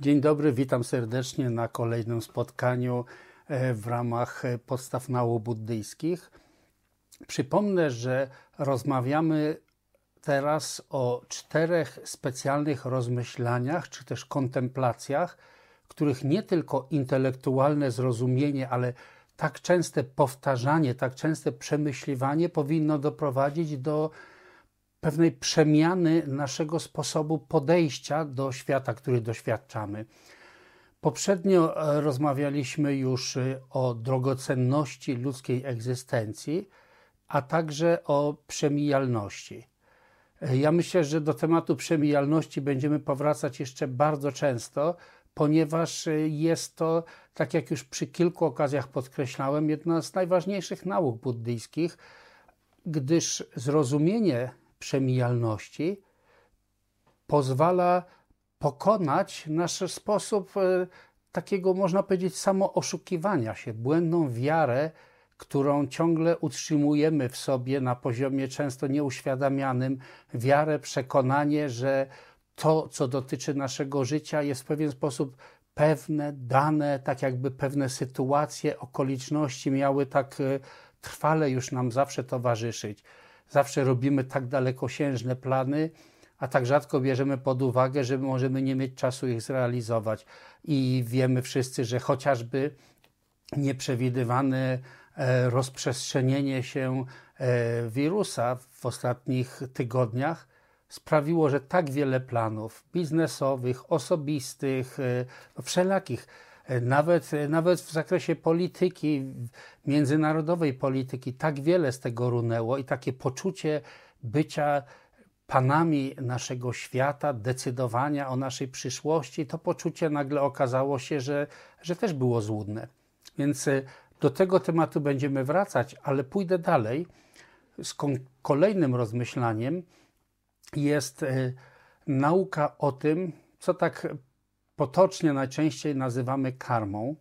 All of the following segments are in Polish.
Dzień dobry, witam serdecznie na kolejnym spotkaniu e, w ramach e, podstaw nauk buddyjskich. Przypomnę, że rozmawiamy teraz o czterech specjalnych rozmyślaniach czy też kontemplacjach, których nie tylko intelektualne zrozumienie, ale tak częste powtarzanie, tak częste przemyśliwanie powinno doprowadzić do pewnej przemiany naszego sposobu podejścia do świata, który doświadczamy. Poprzednio e, rozmawialiśmy już e, o drogocenności ludzkiej egzystencji, a także o przemijalności. E, ja myślę, że do tematu przemijalności będziemy powracać jeszcze bardzo często, ponieważ jest to, tak jak już przy kilku okazjach podkreślałem, jedna z najważniejszych nauk buddyjskich, gdyż zrozumienie przemijalności pozwala pokonać nasz sposób e, takiego, można powiedzieć, samooszukiwania się, błędną wiarę, którą ciągle utrzymujemy w sobie na poziomie często nieuświadamianym, wiarę, przekonanie, że to, co dotyczy naszego życia, jest w pewien sposób pewne, dane, tak jakby pewne sytuacje, okoliczności miały tak e, trwale już nam zawsze towarzyszyć zawsze robimy tak dalekosiężne plany, a tak rzadko bierzemy pod uwagę, że możemy nie mieć czasu ich zrealizować. I wiemy wszyscy, że chociażby nieprzewidywane rozprzestrzenienie się e, wirusa w ostatnich tygodniach sprawiło, że tak wiele planów biznesowych, osobistych, e, no wszelakich, nawet, nawet w zakresie polityki, międzynarodowej polityki, tak wiele z tego runęło i takie poczucie bycia panami naszego świata, decydowania o naszej przyszłości, to poczucie nagle okazało się, że, że też było złudne. Więc e, do tego tematu będziemy wracać, ale pójdę dalej. Z kolejnym rozmyślaniem jest e, nauka o tym, co tak potocznie najczęściej nazywamy karmą.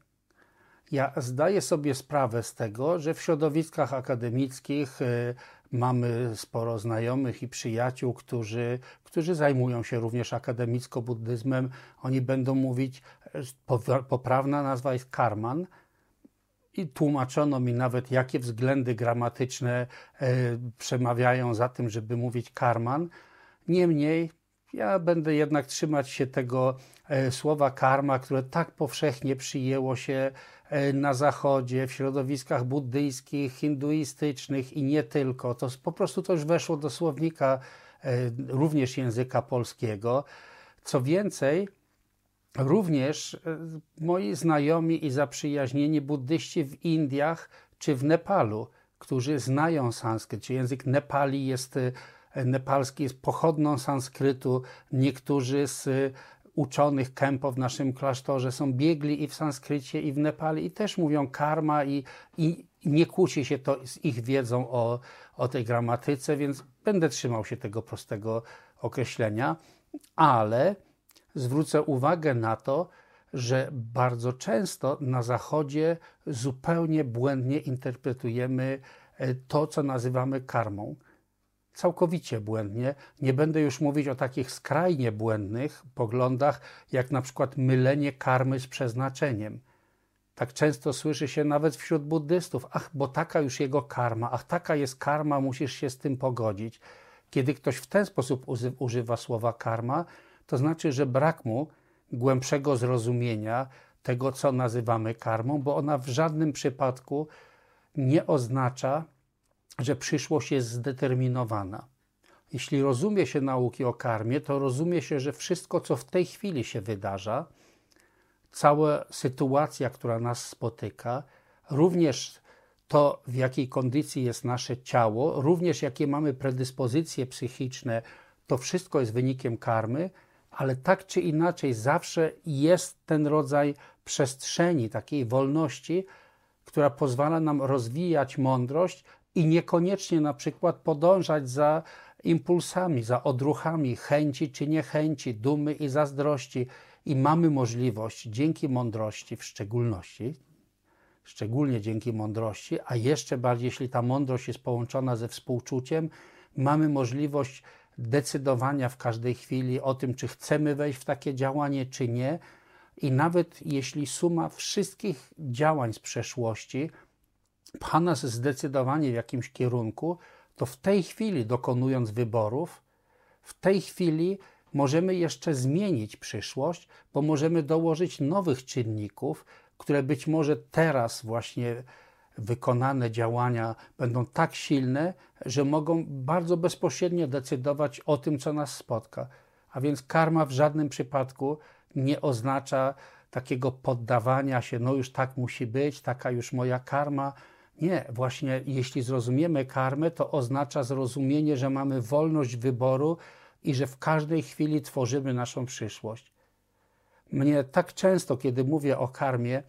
Ja zdaję sobie sprawę z tego, że w środowiskach akademickich y, mamy sporo znajomych i przyjaciół, którzy, którzy zajmują się również akademicko-buddyzmem. Oni będą mówić, poprawna nazwa jest karman, i tłumaczono mi nawet, jakie względy gramatyczne y, przemawiają za tym, żeby mówić karman. Niemniej ja będę jednak trzymać się tego słowa karma, które tak powszechnie przyjęło się e, na Zachodzie, w środowiskach buddyjskich, hinduistycznych i nie tylko. To po prostu to już weszło do słownika e, również języka polskiego. Co więcej, również moi znajomi i zaprzyjaźnieni buddyści w Indiach czy w Nepalu, którzy znają sanskryt, czy język Nepali jest nepalski jest pochodną sanskrytu. Niektórzy z uczonych Kempo w naszym klasztorze. Są biegli i w sanskrycie, i w Nepali i też mówią karma i, i nie kłóci się to z ich wiedzą o, o tej gramatyce, więc będę trzymał się tego prostego określenia, ale zwrócę uwagę na to, że bardzo często na Zachodzie zupełnie błędnie interpretujemy e, to, co nazywamy karmą całkowicie błędnie. Nie będę już mówić o takich skrajnie błędnych poglądach, jak na przykład mylenie karmy z przeznaczeniem. Tak często słyszy się nawet wśród buddystów, ach, bo taka już jego karma, ach, taka jest karma, musisz się z tym pogodzić. Kiedy ktoś w ten sposób używa słowa karma, to znaczy, że brak mu głębszego zrozumienia tego, co nazywamy karmą, bo ona w żadnym przypadku nie oznacza że przyszłość jest zdeterminowana. Jeśli rozumie się nauki o karmie, to rozumie się, że wszystko, co w tej chwili się wydarza, cała sytuacja, która nas spotyka, również to, w jakiej kondycji jest nasze ciało, również jakie mamy predyspozycje psychiczne, to wszystko jest wynikiem karmy, ale tak czy inaczej zawsze jest ten rodzaj przestrzeni, takiej wolności, która pozwala nam rozwijać mądrość, i niekoniecznie na przykład podążać za impulsami, za odruchami chęci czy niechęci, dumy i zazdrości. I mamy możliwość dzięki mądrości w szczególności, szczególnie dzięki mądrości, a jeszcze bardziej, jeśli ta mądrość jest połączona ze współczuciem, mamy możliwość decydowania w każdej chwili o tym, czy chcemy wejść w takie działanie, czy nie, I nawet jeśli suma wszystkich działań z przeszłości pcha zdecydowanie w jakimś kierunku, to w tej chwili, dokonując wyborów, w tej chwili możemy jeszcze zmienić przyszłość, bo możemy dołożyć nowych czynników, które być może teraz właśnie wykonane działania będą tak silne, że mogą bardzo bezpośrednio decydować o tym, co nas spotka. A więc karma w żadnym przypadku nie oznacza takiego poddawania się, no już tak musi być, taka już moja karma. Nie, właśnie jeśli zrozumiemy karmę, to oznacza zrozumienie, że mamy wolność wyboru i że w każdej chwili tworzymy naszą przyszłość. Mnie tak często, kiedy mówię o karmie,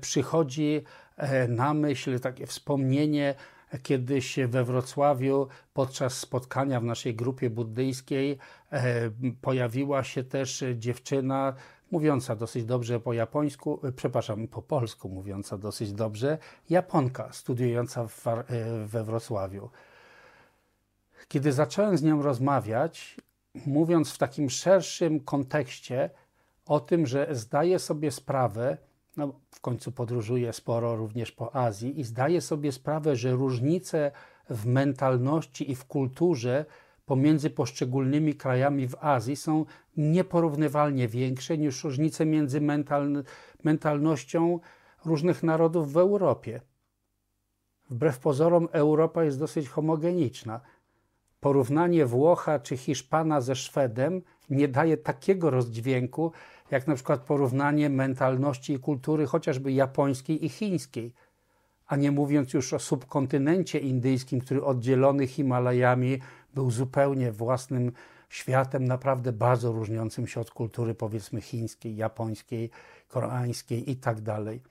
przychodzi e, na myśl takie wspomnienie kiedyś we Wrocławiu podczas spotkania w naszej grupie buddyjskiej e, pojawiła się też dziewczyna mówiąca dosyć dobrze po japońsku, e, przepraszam, po polsku mówiąca dosyć dobrze, Japonka studiująca we Wrocławiu. Kiedy zacząłem z nią rozmawiać, mówiąc w takim szerszym kontekście o tym, że zdaję sobie sprawę, no, w końcu podróżuję sporo również po Azji i zdaję sobie sprawę, że różnice w mentalności i w kulturze pomiędzy poszczególnymi krajami w Azji są nieporównywalnie większe niż różnice między mental, mentalnością różnych narodów w Europie. Wbrew pozorom, Europa jest dosyć homogeniczna. Porównanie Włocha czy Hiszpana ze Szwedem nie daje takiego rozdźwięku, jak na przykład porównanie mentalności i kultury chociażby japońskiej i chińskiej, a nie mówiąc już o subkontynencie indyjskim, który oddzielony Himalajami był zupełnie własnym światem, naprawdę bardzo różniącym się od kultury powiedzmy chińskiej, japońskiej, koreańskiej i tak dalej.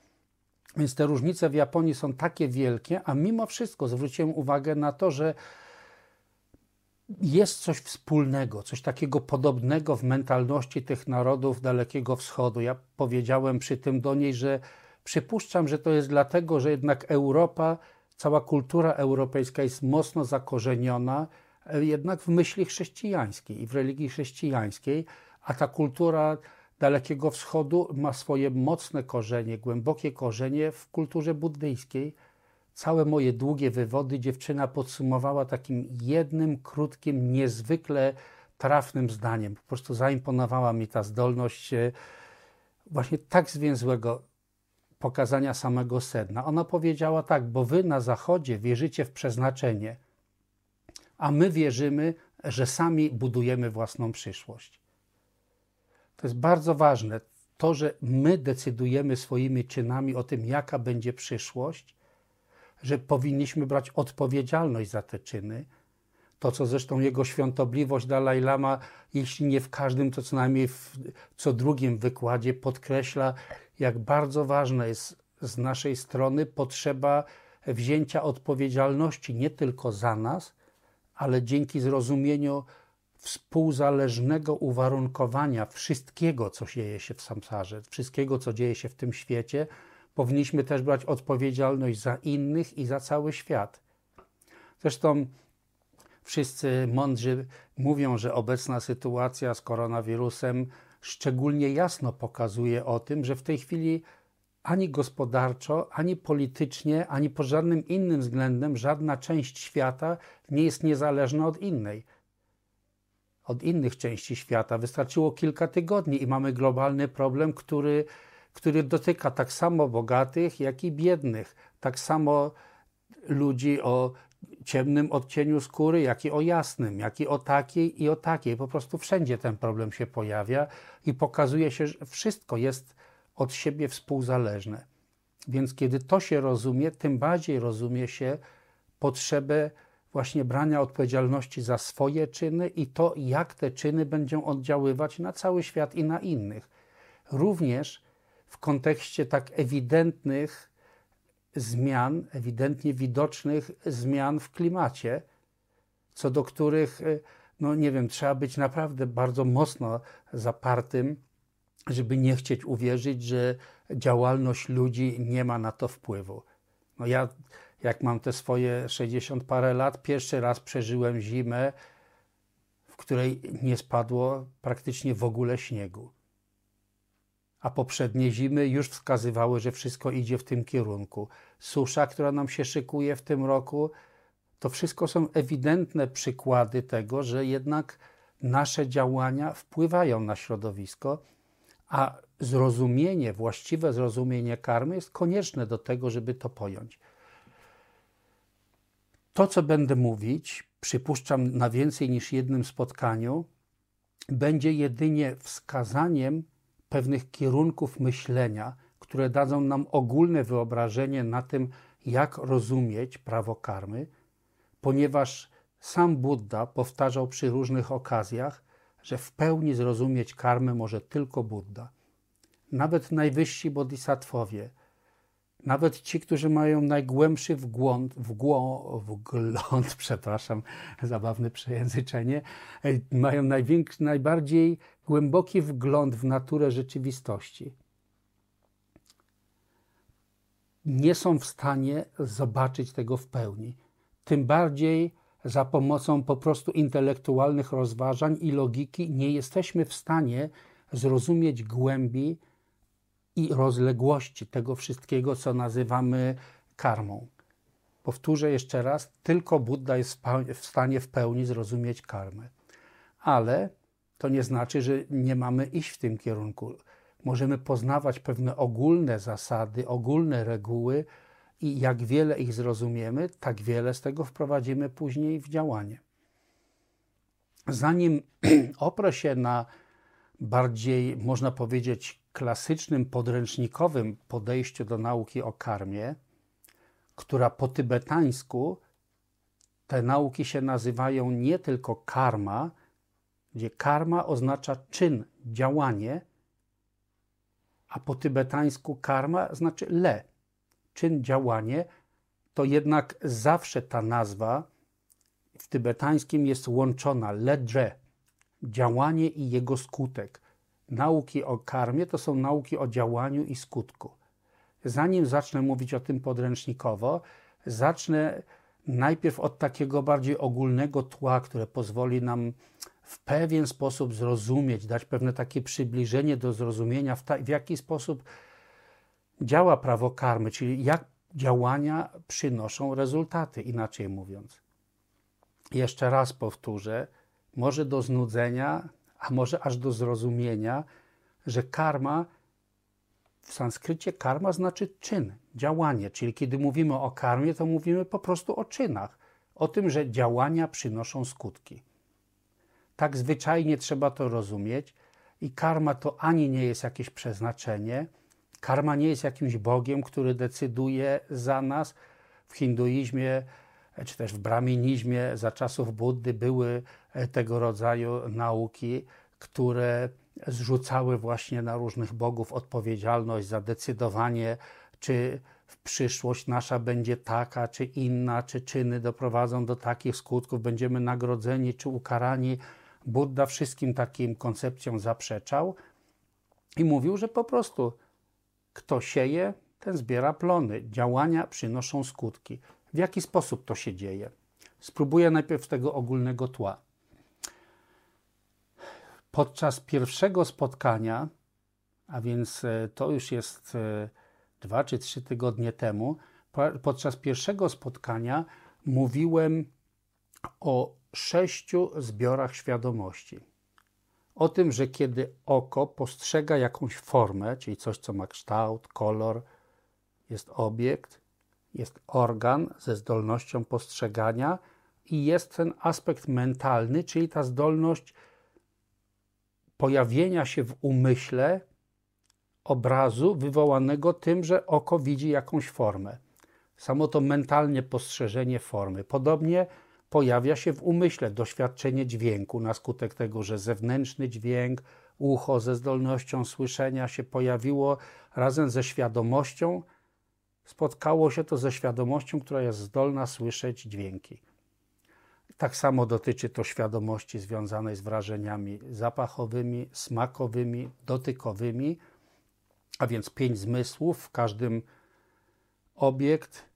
Więc te różnice w Japonii są takie wielkie, a mimo wszystko zwróciłem uwagę na to, że jest coś wspólnego, coś takiego podobnego w mentalności tych narodów Dalekiego Wschodu. Ja powiedziałem przy tym do niej, że przypuszczam, że to jest dlatego, że jednak Europa, cała kultura europejska jest mocno zakorzeniona jednak w myśli chrześcijańskiej i w religii chrześcijańskiej, a ta kultura Dalekiego Wschodu ma swoje mocne korzenie, głębokie korzenie w kulturze buddyjskiej całe moje długie wywody dziewczyna podsumowała takim jednym, krótkim, niezwykle trafnym zdaniem. Po prostu zaimponowała mi ta zdolność e, właśnie tak zwięzłego pokazania samego sedna. Ona powiedziała tak, bo wy na Zachodzie wierzycie w przeznaczenie, a my wierzymy, że sami budujemy własną przyszłość. To jest bardzo ważne. To, że my decydujemy swoimi czynami o tym, jaka będzie przyszłość, że powinniśmy brać odpowiedzialność za te czyny. To, co zresztą jego świątobliwość Dalaj Lama, jeśli nie w każdym, to co najmniej w co drugim wykładzie podkreśla, jak bardzo ważna jest z naszej strony potrzeba wzięcia odpowiedzialności nie tylko za nas, ale dzięki zrozumieniu współzależnego uwarunkowania wszystkiego, co dzieje się w samsarze, wszystkiego, co dzieje się w tym świecie, powinniśmy też brać odpowiedzialność za innych i za cały świat. Zresztą wszyscy mądrzy mówią, że obecna sytuacja z koronawirusem szczególnie jasno pokazuje o tym, że w tej chwili ani gospodarczo, ani politycznie, ani pod żadnym innym względem żadna część świata nie jest niezależna od innej. Od innych części świata. Wystarczyło kilka tygodni i mamy globalny problem, który który dotyka tak samo bogatych, jak i biednych, tak samo ludzi o ciemnym odcieniu skóry, jak i o jasnym, jak i o takiej i o takiej. Po prostu wszędzie ten problem się pojawia i pokazuje się, że wszystko jest od siebie współzależne. Więc kiedy to się rozumie, tym bardziej rozumie się potrzebę właśnie brania odpowiedzialności za swoje czyny i to, jak te czyny będą oddziaływać na cały świat i na innych. Również w kontekście tak ewidentnych zmian, ewidentnie widocznych zmian w klimacie, co do których, e, no nie wiem, trzeba być naprawdę bardzo mocno zapartym, żeby nie chcieć uwierzyć, że działalność ludzi nie ma na to wpływu. No ja, jak mam te swoje 60 parę lat, pierwszy raz przeżyłem zimę, w której nie spadło praktycznie w ogóle śniegu a poprzednie zimy już wskazywały, że wszystko idzie w tym kierunku. Susza, która nam się szykuje w tym roku, to wszystko są ewidentne przykłady tego, że jednak nasze działania wpływają na środowisko, a zrozumienie, właściwe zrozumienie karmy jest konieczne do tego, żeby to pojąć. To, co będę mówić, przypuszczam na więcej niż jednym spotkaniu, będzie jedynie wskazaniem pewnych kierunków myślenia, które dadzą nam ogólne wyobrażenie na tym, jak rozumieć prawo karmy, ponieważ sam Buddha powtarzał przy różnych okazjach, że w pełni zrozumieć karmę może tylko Buddha. Nawet najwyżsi bodhisattwowie, nawet ci, którzy mają najgłębszy wgląd, wgło, wgląd, przepraszam, zabawne przejęzyczenie, mają największy, najbardziej głęboki wgląd w naturę rzeczywistości. Nie są w stanie zobaczyć tego w pełni. Tym bardziej za pomocą po prostu intelektualnych rozważań i logiki nie jesteśmy w stanie zrozumieć głębi i rozległości tego wszystkiego, co nazywamy karmą. Powtórzę jeszcze raz, tylko Buddha jest w stanie w pełni zrozumieć karmę. Ale to nie znaczy, że nie mamy iść w tym kierunku. Możemy poznawać pewne ogólne zasady, ogólne reguły i jak wiele ich zrozumiemy, tak wiele z tego wprowadzimy później w działanie. Zanim oprę się na bardziej, można powiedzieć, klasycznym, podręcznikowym podejściu do nauki o karmie, która po tybetańsku te nauki się nazywają nie tylko karma, gdzie karma oznacza czyn, działanie, a po tybetańsku karma znaczy le, czyn, działanie, to jednak zawsze ta nazwa w tybetańskim jest łączona ledre, działanie i jego skutek. Nauki o karmie to są nauki o działaniu i skutku. Zanim zacznę mówić o tym podręcznikowo, zacznę najpierw od takiego bardziej ogólnego tła, które pozwoli nam w pewien sposób zrozumieć, dać pewne takie przybliżenie do zrozumienia, w, ta, w jaki sposób działa prawo karmy, czyli jak działania przynoszą rezultaty, inaczej mówiąc. Jeszcze raz powtórzę, może do znudzenia, a może aż do zrozumienia, że karma w sanskrycie karma znaczy czyn, działanie. Czyli kiedy mówimy o karmie, to mówimy po prostu o czynach, o tym, że działania przynoszą skutki. Tak zwyczajnie trzeba to rozumieć. I karma to ani nie jest jakieś przeznaczenie, karma nie jest jakimś Bogiem, który decyduje za nas. W hinduizmie czy też w braminizmie za czasów Buddy były e, tego rodzaju nauki, które zrzucały właśnie na różnych bogów odpowiedzialność za decydowanie, czy w przyszłość nasza będzie taka, czy inna, czy czyny doprowadzą do takich skutków, będziemy nagrodzeni, czy ukarani. Buddha wszystkim takim koncepcjom zaprzeczał i mówił, że po prostu kto sieje, ten zbiera plony. Działania przynoszą skutki. W jaki sposób to się dzieje? Spróbuję najpierw tego ogólnego tła. Podczas pierwszego spotkania, a więc e, to już jest e, dwa czy trzy tygodnie temu, podczas pierwszego spotkania mówiłem o sześciu zbiorach świadomości. O tym, że kiedy oko postrzega jakąś formę, czyli coś, co ma kształt, kolor, jest obiekt, jest organ ze zdolnością postrzegania i jest ten aspekt mentalny, czyli ta zdolność pojawienia się w umyśle obrazu wywołanego tym, że oko widzi jakąś formę. Samo to mentalnie postrzeżenie formy. Podobnie pojawia się w umyśle doświadczenie dźwięku na skutek tego, że zewnętrzny dźwięk, ucho ze zdolnością słyszenia się pojawiło razem ze świadomością, spotkało się to ze świadomością, która jest zdolna słyszeć dźwięki. Tak samo dotyczy to świadomości związanej z wrażeniami zapachowymi, smakowymi, dotykowymi, a więc pięć zmysłów, w każdym obiekt,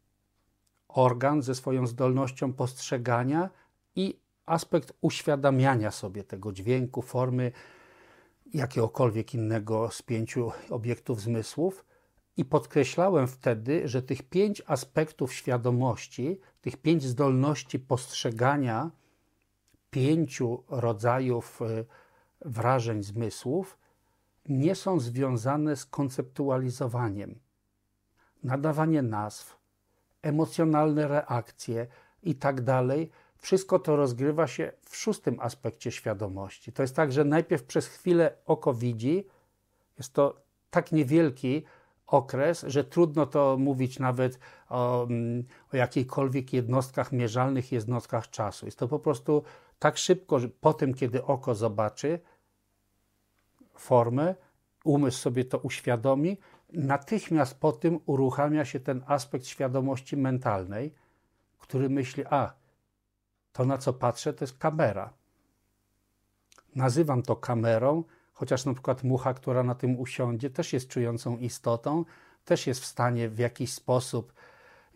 organ ze swoją zdolnością postrzegania i aspekt uświadamiania sobie tego dźwięku, formy jakiegokolwiek innego z pięciu obiektów zmysłów. I podkreślałem wtedy, że tych pięć aspektów świadomości, tych pięć zdolności postrzegania pięciu rodzajów y, wrażeń zmysłów nie są związane z konceptualizowaniem. Nadawanie nazw, emocjonalne reakcje i tak dalej, wszystko to rozgrywa się w szóstym aspekcie świadomości. To jest tak, że najpierw przez chwilę oko widzi, jest to tak niewielki okres, że trudno to mówić nawet o, mm, o jakiejkolwiek jednostkach mierzalnych, jednostkach czasu. Jest to po prostu tak szybko, że po tym, kiedy oko zobaczy formę, umysł sobie to uświadomi, natychmiast po tym uruchamia się ten aspekt świadomości mentalnej, który myśli, a to na co patrzę, to jest kamera. Nazywam to kamerą, chociaż na przykład mucha, która na tym usiądzie, też jest czującą istotą, też jest w stanie w jakiś sposób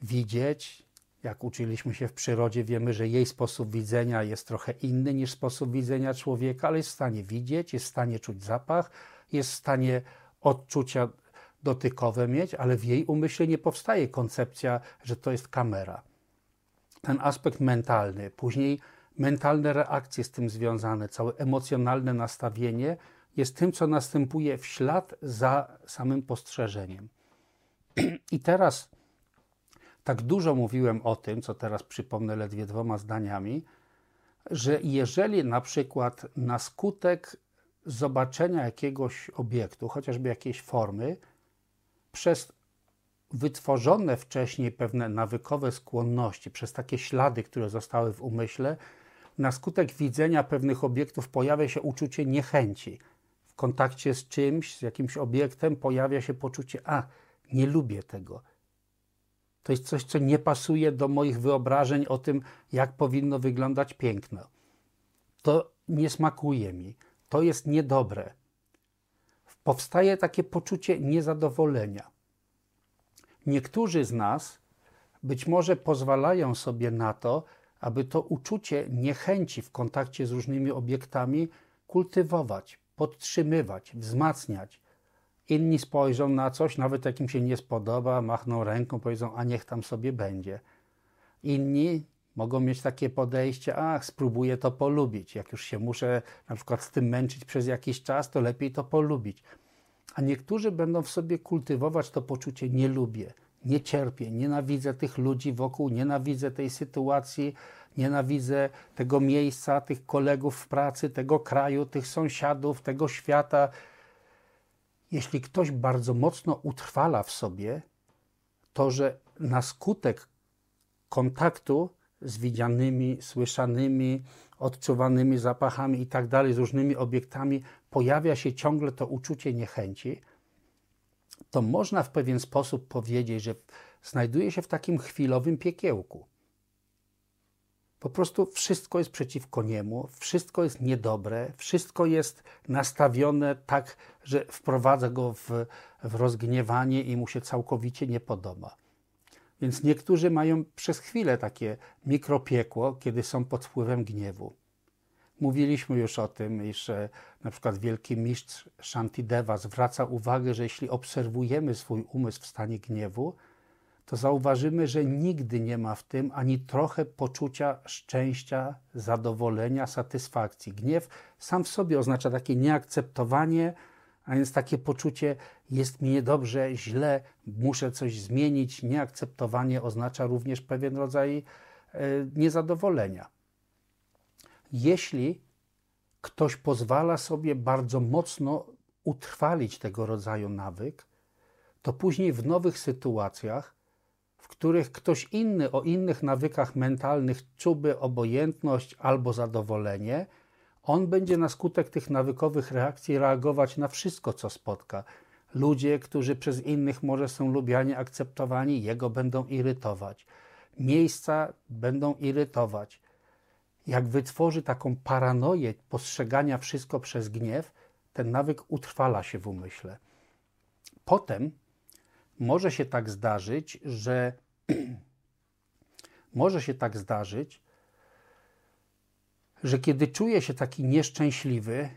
widzieć. Jak uczyliśmy się w przyrodzie, wiemy, że jej sposób widzenia jest trochę inny niż sposób widzenia człowieka, ale jest w stanie widzieć, jest w stanie czuć zapach, jest w stanie odczucia dotykowe mieć, ale w jej umyśle nie powstaje koncepcja, że to jest kamera. Ten aspekt mentalny, później mentalne reakcje z tym związane, całe emocjonalne nastawienie jest tym, co następuje w ślad za samym postrzeżeniem. I teraz tak dużo mówiłem o tym, co teraz przypomnę ledwie dwoma zdaniami, że jeżeli na przykład na skutek zobaczenia jakiegoś obiektu, chociażby jakiejś formy, przez wytworzone wcześniej pewne nawykowe skłonności, przez takie ślady, które zostały w umyśle, na skutek widzenia pewnych obiektów pojawia się uczucie niechęci. W kontakcie z czymś, z jakimś obiektem pojawia się poczucie: A, nie lubię tego. To jest coś, co nie pasuje do moich wyobrażeń o tym, jak powinno wyglądać piękno. To nie smakuje mi, to jest niedobre. Powstaje takie poczucie niezadowolenia. Niektórzy z nas być może pozwalają sobie na to, aby to uczucie niechęci w kontakcie z różnymi obiektami kultywować, podtrzymywać, wzmacniać. Inni spojrzą na coś, nawet jak im się nie spodoba, machną ręką, powiedzą, a niech tam sobie będzie. Inni mogą mieć takie podejście, ach, spróbuję to polubić. Jak już się muszę na przykład z tym męczyć przez jakiś czas, to lepiej to polubić. A niektórzy będą w sobie kultywować to poczucie nie lubię, nie cierpię, nienawidzę tych ludzi wokół, nienawidzę tej sytuacji, nienawidzę tego miejsca, tych kolegów w pracy, tego kraju, tych sąsiadów, tego świata. Jeśli ktoś bardzo mocno utrwala w sobie to, że na skutek kontaktu z widzianymi, słyszanymi, odczuwanymi zapachami i tak dalej, z różnymi obiektami, pojawia się ciągle to uczucie niechęci, to można w pewien sposób powiedzieć, że znajduje się w takim chwilowym piekiełku. Po prostu wszystko jest przeciwko niemu, wszystko jest niedobre, wszystko jest nastawione tak, że wprowadza go w, w rozgniewanie i mu się całkowicie nie podoba. Więc niektórzy mają przez chwilę takie mikropiekło, kiedy są pod wpływem gniewu. Mówiliśmy już o tym, iż e, na przykład wielki mistrz Shantideva zwraca uwagę, że jeśli obserwujemy swój umysł w stanie gniewu, to zauważymy, że nigdy nie ma w tym ani trochę poczucia szczęścia, zadowolenia, satysfakcji. Gniew sam w sobie oznacza takie nieakceptowanie, a więc takie poczucie jest mi niedobrze, źle, muszę coś zmienić. Nieakceptowanie oznacza również pewien rodzaj e, niezadowolenia. Jeśli ktoś pozwala sobie bardzo mocno utrwalić tego rodzaju nawyk, to później w nowych sytuacjach, w których ktoś inny o innych nawykach mentalnych czułby obojętność albo zadowolenie, on będzie na skutek tych nawykowych reakcji reagować na wszystko, co spotka. Ludzie, którzy przez innych może są lubiani, akceptowani, jego będą irytować. Miejsca będą irytować. Jak wytworzy taką paranoję postrzegania wszystko przez gniew, ten nawyk utrwala się w umyśle. Potem może się tak zdarzyć, że może się tak zdarzyć, że kiedy czuje się taki nieszczęśliwy,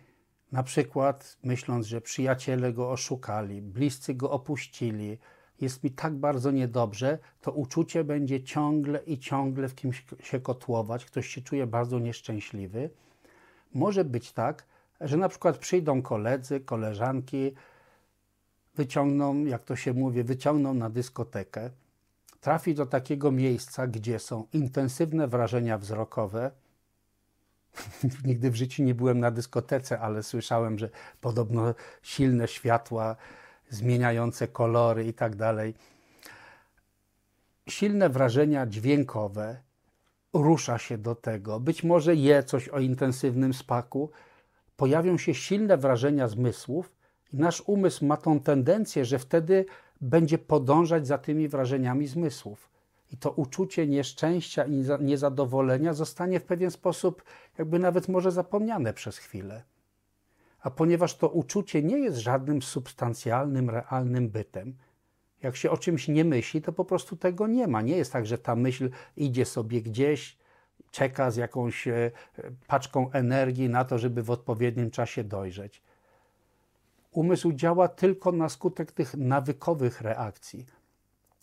na przykład myśląc, że przyjaciele go oszukali, bliscy go opuścili, jest mi tak bardzo niedobrze, to uczucie będzie ciągle i ciągle w kimś się kotłować, ktoś się czuje bardzo nieszczęśliwy. Może być tak, że na przykład przyjdą koledzy, koleżanki, wyciągną, jak to się mówi, wyciągną na dyskotekę, trafi do takiego miejsca, gdzie są intensywne wrażenia wzrokowe. Nigdy w życiu nie byłem na dyskotece, ale słyszałem, że podobno silne światła, zmieniające kolory i tak dalej. Silne wrażenia dźwiękowe, rusza się do tego, być może je coś o intensywnym spaku, pojawią się silne wrażenia zmysłów i nasz umysł ma tą tendencję, że wtedy będzie podążać za tymi wrażeniami zmysłów. I to uczucie nieszczęścia i niezadowolenia zostanie w pewien sposób, jakby nawet może zapomniane przez chwilę. A ponieważ to uczucie nie jest żadnym substancjalnym, realnym bytem, jak się o czymś nie myśli, to po prostu tego nie ma. Nie jest tak, że ta myśl idzie sobie gdzieś, czeka z jakąś e, paczką energii na to, żeby w odpowiednim czasie dojrzeć. Umysł działa tylko na skutek tych nawykowych reakcji.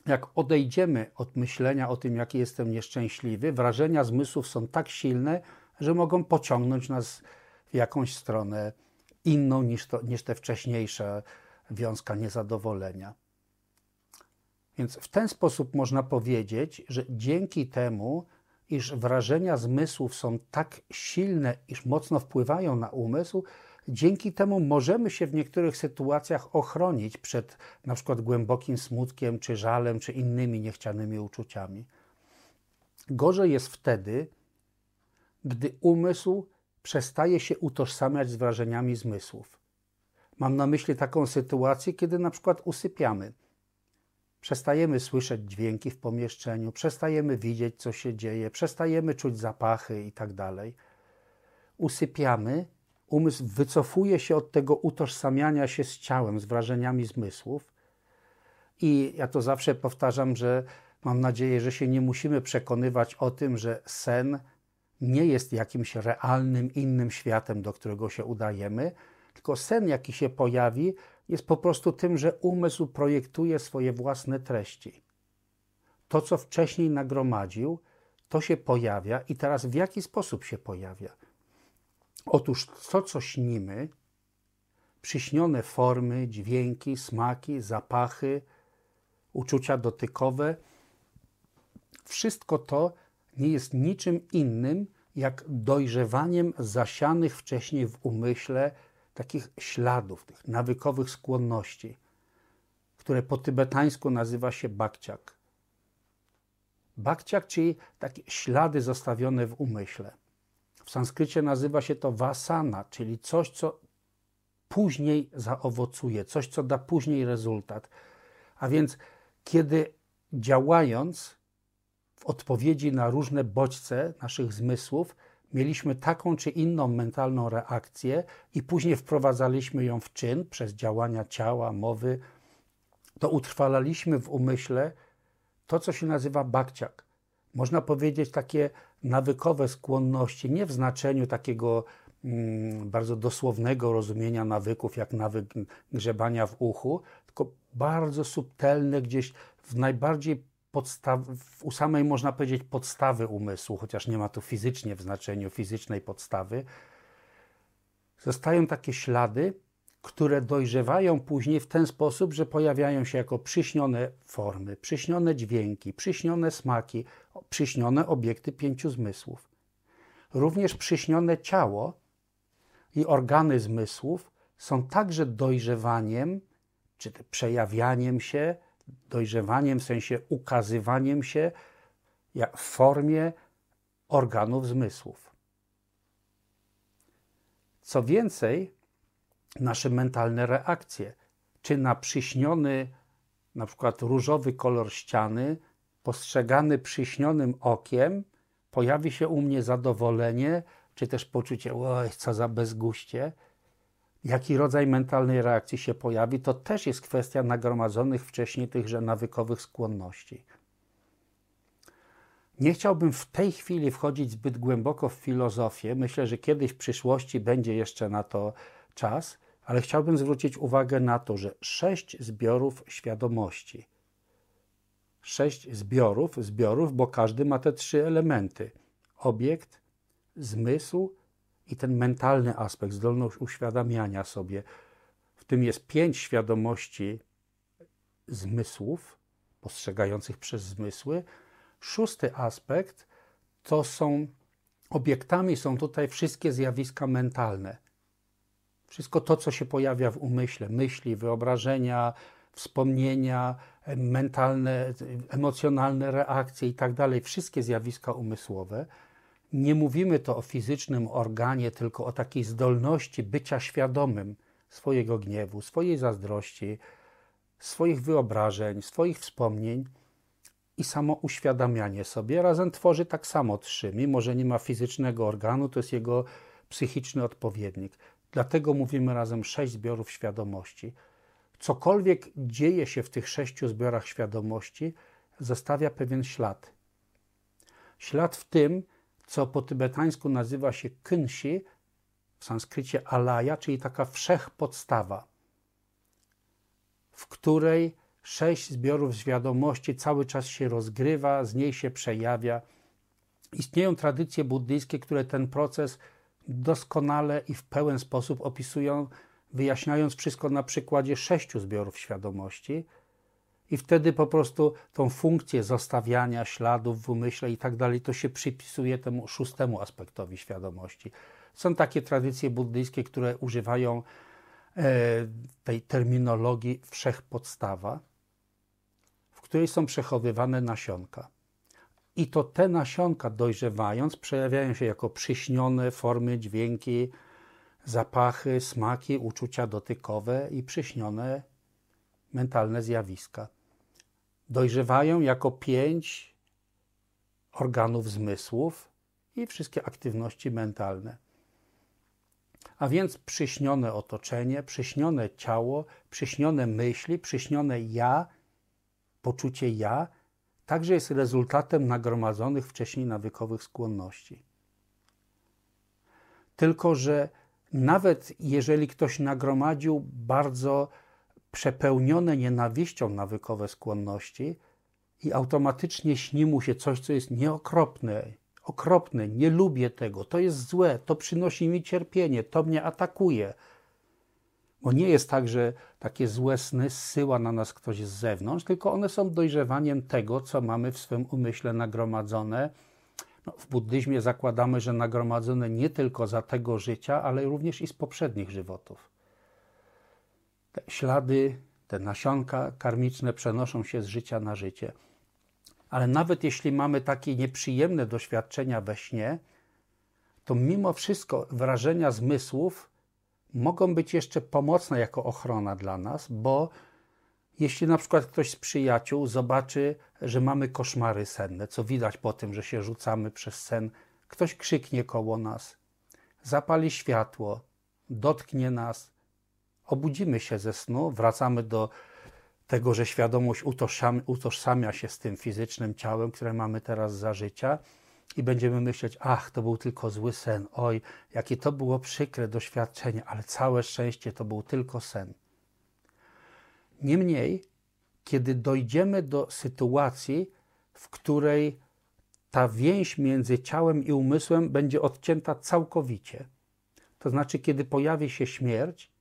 Jak odejdziemy od myślenia o tym, jaki jestem nieszczęśliwy, wrażenia zmysłów są tak silne, że mogą pociągnąć nas w jakąś stronę inną niż, to, niż te wcześniejsze wiązka niezadowolenia. Więc w ten sposób można powiedzieć, że dzięki temu, iż wrażenia zmysłów są tak silne, iż mocno wpływają na umysł, dzięki temu możemy się w niektórych sytuacjach ochronić przed na przykład głębokim smutkiem, czy żalem, czy innymi niechcianymi uczuciami. Gorzej jest wtedy, gdy umysł przestaje się utożsamiać z wrażeniami zmysłów. Mam na myśli taką sytuację, kiedy na przykład usypiamy. Przestajemy słyszeć dźwięki w pomieszczeniu, przestajemy widzieć, co się dzieje, przestajemy czuć zapachy itd. Tak Usypiamy, umysł wycofuje się od tego utożsamiania się z ciałem, z wrażeniami zmysłów. I ja to zawsze powtarzam, że mam nadzieję, że się nie musimy przekonywać o tym, że sen nie jest jakimś realnym, innym światem, do którego się udajemy, tylko sen, jaki się pojawi, jest po prostu tym, że umysł projektuje swoje własne treści. To, co wcześniej nagromadził, to się pojawia i teraz w jaki sposób się pojawia? Otóż to, co śnimy, przyśnione formy, dźwięki, smaki, zapachy, uczucia dotykowe, wszystko to nie jest niczym innym jak dojrzewaniem zasianych wcześniej w umyśle takich śladów, tych nawykowych skłonności, które po tybetańsku nazywa się bakciak. Bakciak, czyli takie ślady zostawione w umyśle. W sanskrycie nazywa się to vasana, czyli coś, co później zaowocuje, coś, co da później rezultat. A więc, kiedy działając, w odpowiedzi na różne bodźce naszych zmysłów mieliśmy taką czy inną mentalną reakcję i później wprowadzaliśmy ją w czyn przez działania ciała, mowy, to utrwalaliśmy w umyśle to, co się nazywa bakciak. Można powiedzieć takie nawykowe skłonności, nie w znaczeniu takiego mm, bardzo dosłownego rozumienia nawyków, jak nawyk grzebania w uchu, tylko bardzo subtelne, gdzieś w najbardziej podstaw, u samej można powiedzieć podstawy umysłu, chociaż nie ma to fizycznie w znaczeniu fizycznej podstawy, zostają takie ślady, które dojrzewają później w ten sposób, że pojawiają się jako przyśnione formy, przyśnione dźwięki, przyśnione smaki, przyśnione obiekty pięciu zmysłów. Również przyśnione ciało i organy zmysłów są także dojrzewaniem, czy przejawianiem się dojrzewaniem, w sensie ukazywaniem się w formie organów zmysłów. Co więcej, nasze mentalne reakcje, czy na przyśniony, na przykład różowy kolor ściany, postrzegany przyśnionym okiem, pojawi się u mnie zadowolenie, czy też poczucie, oj, co za bezguście, jaki rodzaj mentalnej reakcji się pojawi, to też jest kwestia nagromadzonych wcześniej tychże nawykowych skłonności. Nie chciałbym w tej chwili wchodzić zbyt głęboko w filozofię. Myślę, że kiedyś w przyszłości będzie jeszcze na to czas, ale chciałbym zwrócić uwagę na to, że sześć zbiorów świadomości. Sześć zbiorów, zbiorów, bo każdy ma te trzy elementy: obiekt, zmysł i ten mentalny aspekt, zdolność uświadamiania sobie. W tym jest pięć świadomości zmysłów, postrzegających przez zmysły. Szósty aspekt to są obiektami, są tutaj wszystkie zjawiska mentalne. Wszystko to, co się pojawia w umyśle, myśli, wyobrażenia, wspomnienia, mentalne, emocjonalne reakcje i tak dalej, wszystkie zjawiska umysłowe. Nie mówimy to o fizycznym organie, tylko o takiej zdolności bycia świadomym swojego gniewu, swojej zazdrości, swoich wyobrażeń, swoich wspomnień i samo uświadamianie sobie razem tworzy tak samo trzy. Mimo, że nie ma fizycznego organu, to jest jego psychiczny odpowiednik. Dlatego mówimy razem sześć zbiorów świadomości. Cokolwiek dzieje się w tych sześciu zbiorach świadomości, zostawia pewien ślad. Ślad w tym, co po tybetańsku nazywa się kynsi, w sanskrycie alaya, czyli taka wszechpodstawa, w której sześć zbiorów świadomości cały czas się rozgrywa, z niej się przejawia. Istnieją tradycje buddyjskie, które ten proces doskonale i w pełen sposób opisują, wyjaśniając wszystko na przykładzie sześciu zbiorów świadomości. I wtedy po prostu tą funkcję zostawiania śladów w umyśle i tak dalej, to się przypisuje temu szóstemu aspektowi świadomości. Są takie tradycje buddyjskie, które używają e, tej terminologii wszechpodstawa, w której są przechowywane nasionka. I to te nasionka dojrzewając przejawiają się jako przyśnione formy, dźwięki, zapachy, smaki, uczucia dotykowe i przyśnione mentalne zjawiska. Dojrzewają jako pięć organów zmysłów i wszystkie aktywności mentalne. A więc przyśnione otoczenie, przyśnione ciało, przyśnione myśli, przyśnione ja, poczucie ja także jest rezultatem nagromadzonych wcześniej nawykowych skłonności. Tylko, że nawet jeżeli ktoś nagromadził bardzo przepełnione nienawiścią nawykowe skłonności i automatycznie śni mu się coś, co jest nieokropne, okropne, nie lubię tego, to jest złe, to przynosi mi cierpienie, to mnie atakuje – bo nie jest tak, że takie złe sny zsyła na nas ktoś z zewnątrz, tylko one są dojrzewaniem tego, co mamy w swym umyśle nagromadzone. No, w buddyzmie zakładamy, że nagromadzone nie tylko za tego życia, ale również i z poprzednich żywotów. Te ślady, te nasionka karmiczne przenoszą się z życia na życie. Ale nawet jeśli mamy takie nieprzyjemne doświadczenia we śnie, to mimo wszystko wrażenia zmysłów mogą być jeszcze pomocne jako ochrona dla nas, bo jeśli na przykład ktoś z przyjaciół zobaczy, że mamy koszmary senne, co widać po tym, że się rzucamy przez sen, ktoś krzyknie koło nas, zapali światło, dotknie nas, obudzimy się ze snu, wracamy do tego, że świadomość utożsamia się z tym fizycznym ciałem, które mamy teraz za życia i będziemy myśleć, ach, to był tylko zły sen, oj, jakie to było przykre doświadczenie, ale całe szczęście to był tylko sen. Niemniej, kiedy dojdziemy do sytuacji, w której ta więź między ciałem i umysłem będzie odcięta całkowicie, to znaczy, kiedy pojawi się śmierć,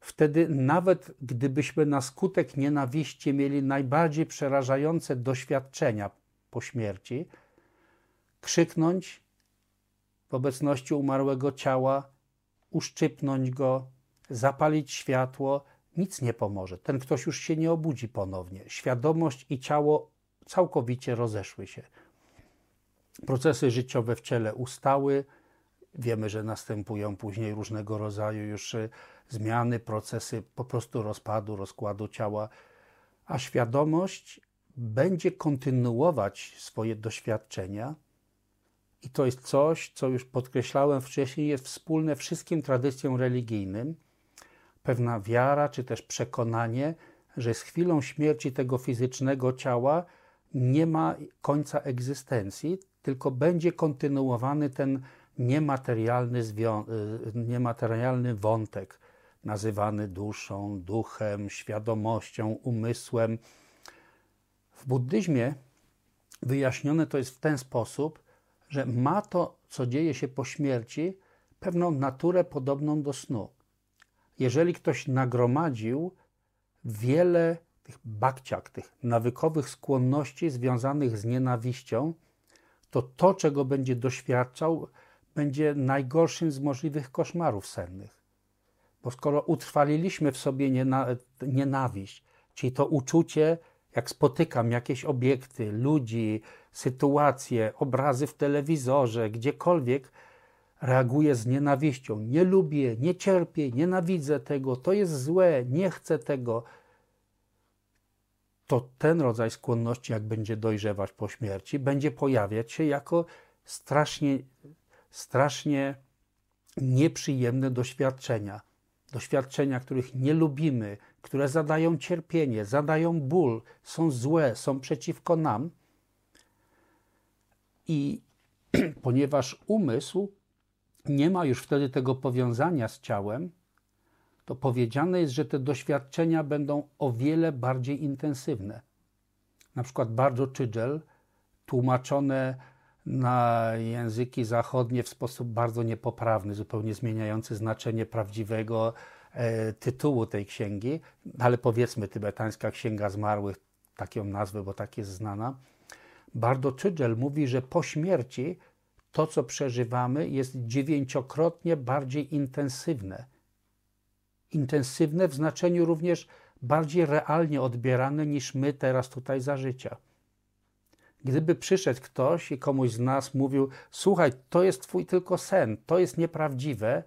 wtedy nawet gdybyśmy na skutek nienawiści mieli najbardziej przerażające doświadczenia po śmierci, krzyknąć w obecności umarłego ciała, uszczypnąć go, zapalić światło, nic nie pomoże. Ten ktoś już się nie obudzi ponownie. Świadomość i ciało całkowicie rozeszły się. Procesy życiowe w ciele ustały. Wiemy, że następują później różnego rodzaju już y, zmiany, procesy po prostu rozpadu, rozkładu ciała, a świadomość będzie kontynuować swoje doświadczenia. I to jest coś, co już podkreślałem wcześniej, jest wspólne wszystkim tradycjom religijnym. Pewna wiara, czy też przekonanie, że z chwilą śmierci tego fizycznego ciała nie ma końca egzystencji, tylko będzie kontynuowany ten niematerialny, niematerialny wątek, nazywany duszą, duchem, świadomością, umysłem. W buddyzmie wyjaśnione to jest w ten sposób, że ma to, co dzieje się po śmierci, pewną naturę podobną do snu. Jeżeli ktoś nagromadził wiele tych bakciak, tych nawykowych skłonności związanych z nienawiścią, to to, czego będzie doświadczał, będzie najgorszym z możliwych koszmarów sennych. Bo skoro utrwaliliśmy w sobie nienawiść, czyli to uczucie, jak spotykam jakieś obiekty, ludzi, sytuacje, obrazy w telewizorze, gdziekolwiek, reaguję z nienawiścią. Nie lubię, nie cierpię, nienawidzę tego, to jest złe, nie chcę tego. To ten rodzaj skłonności, jak będzie dojrzewać po śmierci, będzie pojawiać się jako strasznie, strasznie nieprzyjemne doświadczenia. Doświadczenia, których nie lubimy, które zadają cierpienie, zadają ból, są złe, są przeciwko nam. I ponieważ umysł nie ma już wtedy tego powiązania z ciałem, to powiedziane jest, że te doświadczenia będą o wiele bardziej intensywne. Na przykład bardzo Chydgel, tłumaczone na języki zachodnie w sposób bardzo niepoprawny, zupełnie zmieniający znaczenie prawdziwego e, tytułu tej księgi, ale powiedzmy tybetańska księga zmarłych, taką nazwę, bo tak jest znana. Bardzo Chydgel mówi, że po śmierci to, co przeżywamy, jest dziewięciokrotnie bardziej intensywne. Intensywne w znaczeniu również bardziej realnie odbierane niż my teraz tutaj za życia. Gdyby przyszedł ktoś i komuś z nas mówił: Słuchaj, to jest twój tylko sen, to jest nieprawdziwe,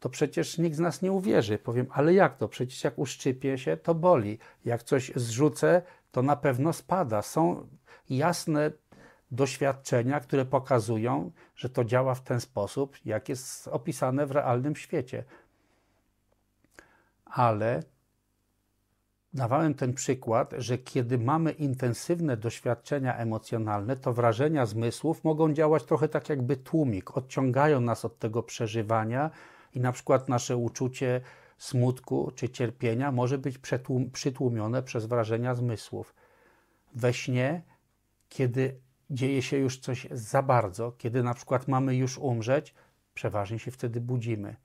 to przecież nikt z nas nie uwierzy. Powiem, ale jak to? Przecież jak uszczypię się, to boli. Jak coś zrzucę, to na pewno spada. Są jasne doświadczenia, które pokazują, że to działa w ten sposób, jak jest opisane w realnym świecie. Ale dawałem ten przykład, że kiedy mamy intensywne doświadczenia emocjonalne, to wrażenia zmysłów mogą działać trochę tak jakby tłumik, odciągają nas od tego przeżywania i na przykład nasze uczucie smutku czy cierpienia może być przytłumione przez wrażenia zmysłów. We śnie, kiedy dzieje się już coś za bardzo, kiedy na przykład mamy już umrzeć, przeważnie się wtedy budzimy.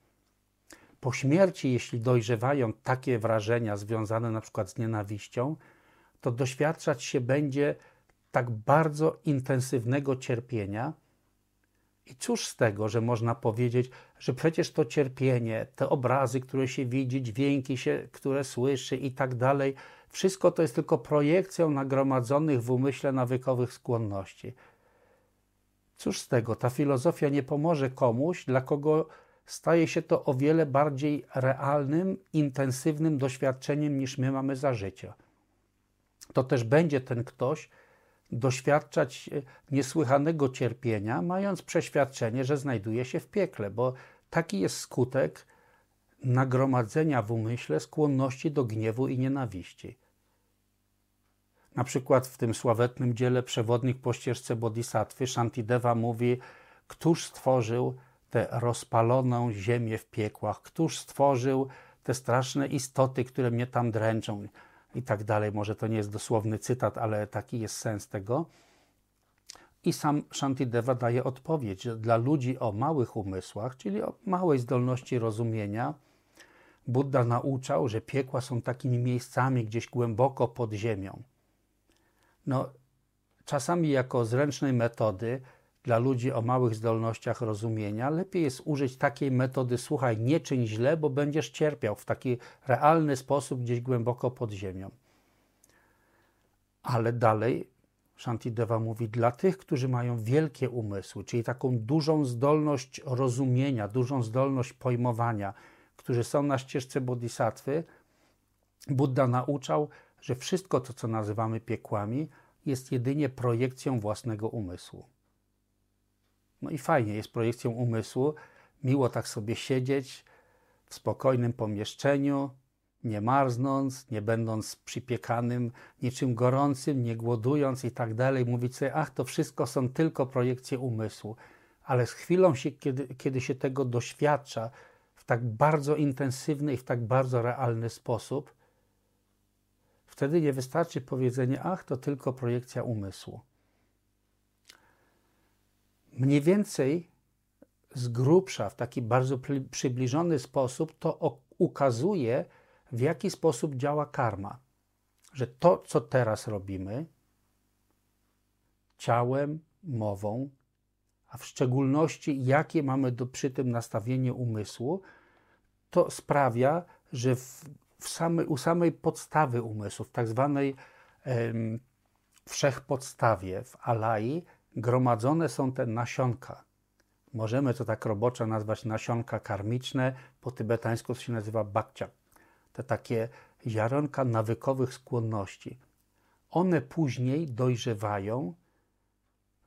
Po śmierci, jeśli dojrzewają takie wrażenia związane na przykład z nienawiścią, to doświadczać się będzie tak bardzo intensywnego cierpienia. I cóż z tego, że można powiedzieć, że przecież to cierpienie, te obrazy, które się widzi, dźwięki, się, które słyszy i tak dalej, wszystko to jest tylko projekcją nagromadzonych w umyśle nawykowych skłonności. Cóż z tego? Ta filozofia nie pomoże komuś, dla kogo staje się to o wiele bardziej realnym, intensywnym doświadczeniem niż my mamy za życia. To też będzie ten ktoś doświadczać e, niesłychanego cierpienia, mając przeświadczenie, że znajduje się w piekle, bo taki jest skutek nagromadzenia w umyśle skłonności do gniewu i nienawiści. Na przykład w tym sławetnym dziele Przewodnik po ścieżce Bodhisattwy Shantideva mówi, któż stworzył tę rozpaloną ziemię w piekłach, któż stworzył te straszne istoty, które mnie tam dręczą i tak dalej. Może to nie jest dosłowny cytat, ale taki jest sens tego. I sam Shantideva daje odpowiedź, że dla ludzi o małych umysłach, czyli o małej zdolności rozumienia, Buddha nauczał, że piekła są takimi miejscami gdzieś głęboko pod ziemią. No, czasami jako zręcznej metody dla ludzi o małych zdolnościach rozumienia lepiej jest użyć takiej metody, słuchaj, nie czyń źle, bo będziesz cierpiał w taki realny sposób gdzieś głęboko pod ziemią. Ale dalej Shantideva mówi, dla tych, którzy mają wielkie umysły, czyli taką dużą zdolność rozumienia, dużą zdolność pojmowania, którzy są na ścieżce bodhisattwy, Buddha nauczał, że wszystko to, co nazywamy piekłami, jest jedynie projekcją własnego umysłu. No i fajnie, jest projekcją umysłu, miło tak sobie siedzieć w spokojnym pomieszczeniu, nie marznąc, nie będąc przypiekanym niczym gorącym, nie głodując i tak dalej, mówić sobie, ach, to wszystko są tylko projekcje umysłu. ale z chwilą, się, kiedy, kiedy się tego doświadcza w tak bardzo intensywny i w tak bardzo realny sposób, wtedy nie wystarczy powiedzenie, ach, to tylko projekcja umysłu. Mniej więcej z grubsza, w taki bardzo przybliżony sposób, to ukazuje, w jaki sposób działa karma. Że to, co teraz robimy, ciałem, mową, a w szczególności jakie mamy do, przy tym nastawienie umysłu, to sprawia, że w, w u samej podstawy umysłu, w tak zwanej em, wszechpodstawie, w alai, gromadzone są te nasionka. Możemy to tak roboczo nazwać nasionka karmiczne, po tybetańsku się nazywa bakcia. Te takie ziarenka nawykowych skłonności. One później dojrzewają